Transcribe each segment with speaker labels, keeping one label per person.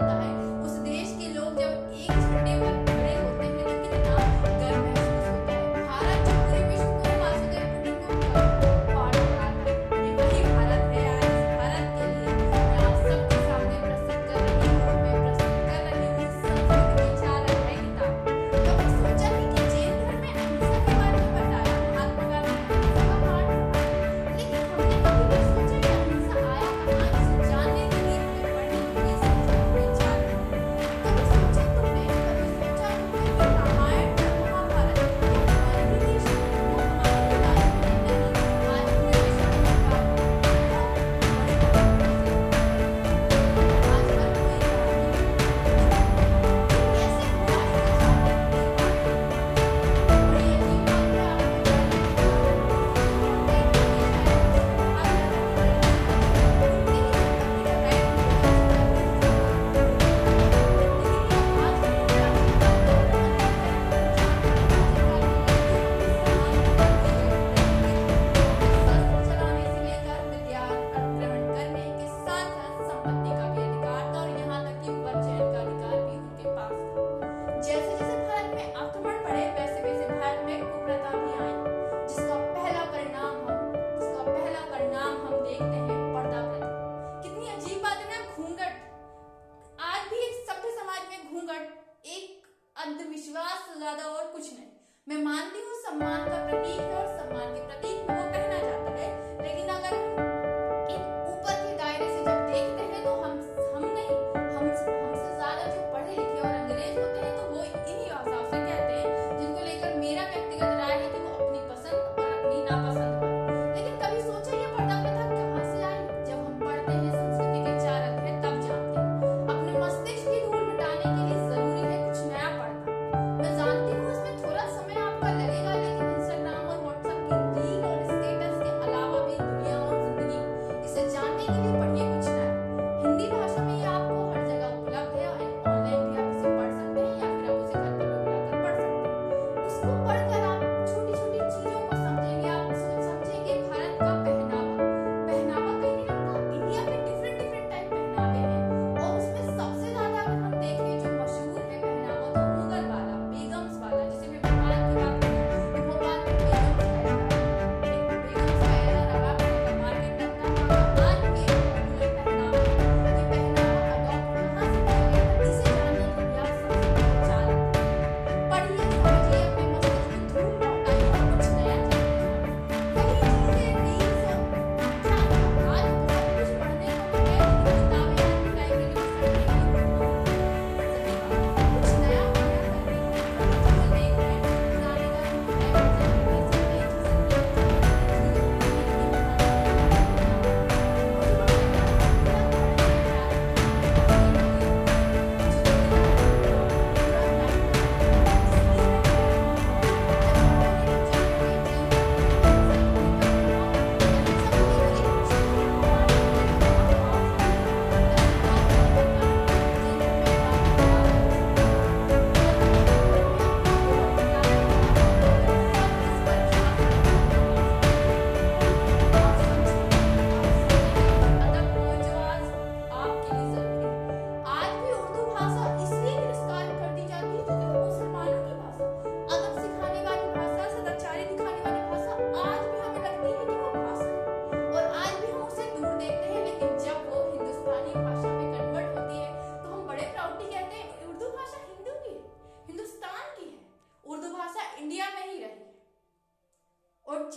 Speaker 1: life. अंधविश्वास ज़्यादा और कुछ नहीं। मैं मानती हूँ सम्मान का प्रतीक है और सम्मान के प्रतीक को कहना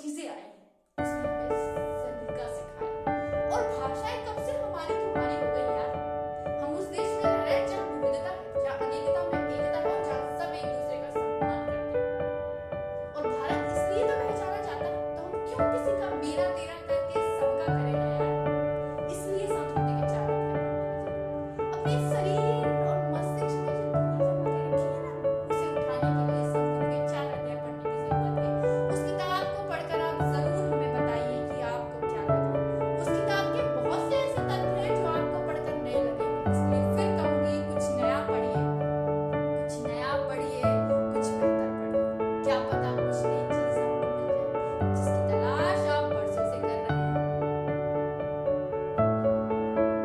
Speaker 1: dizer, é.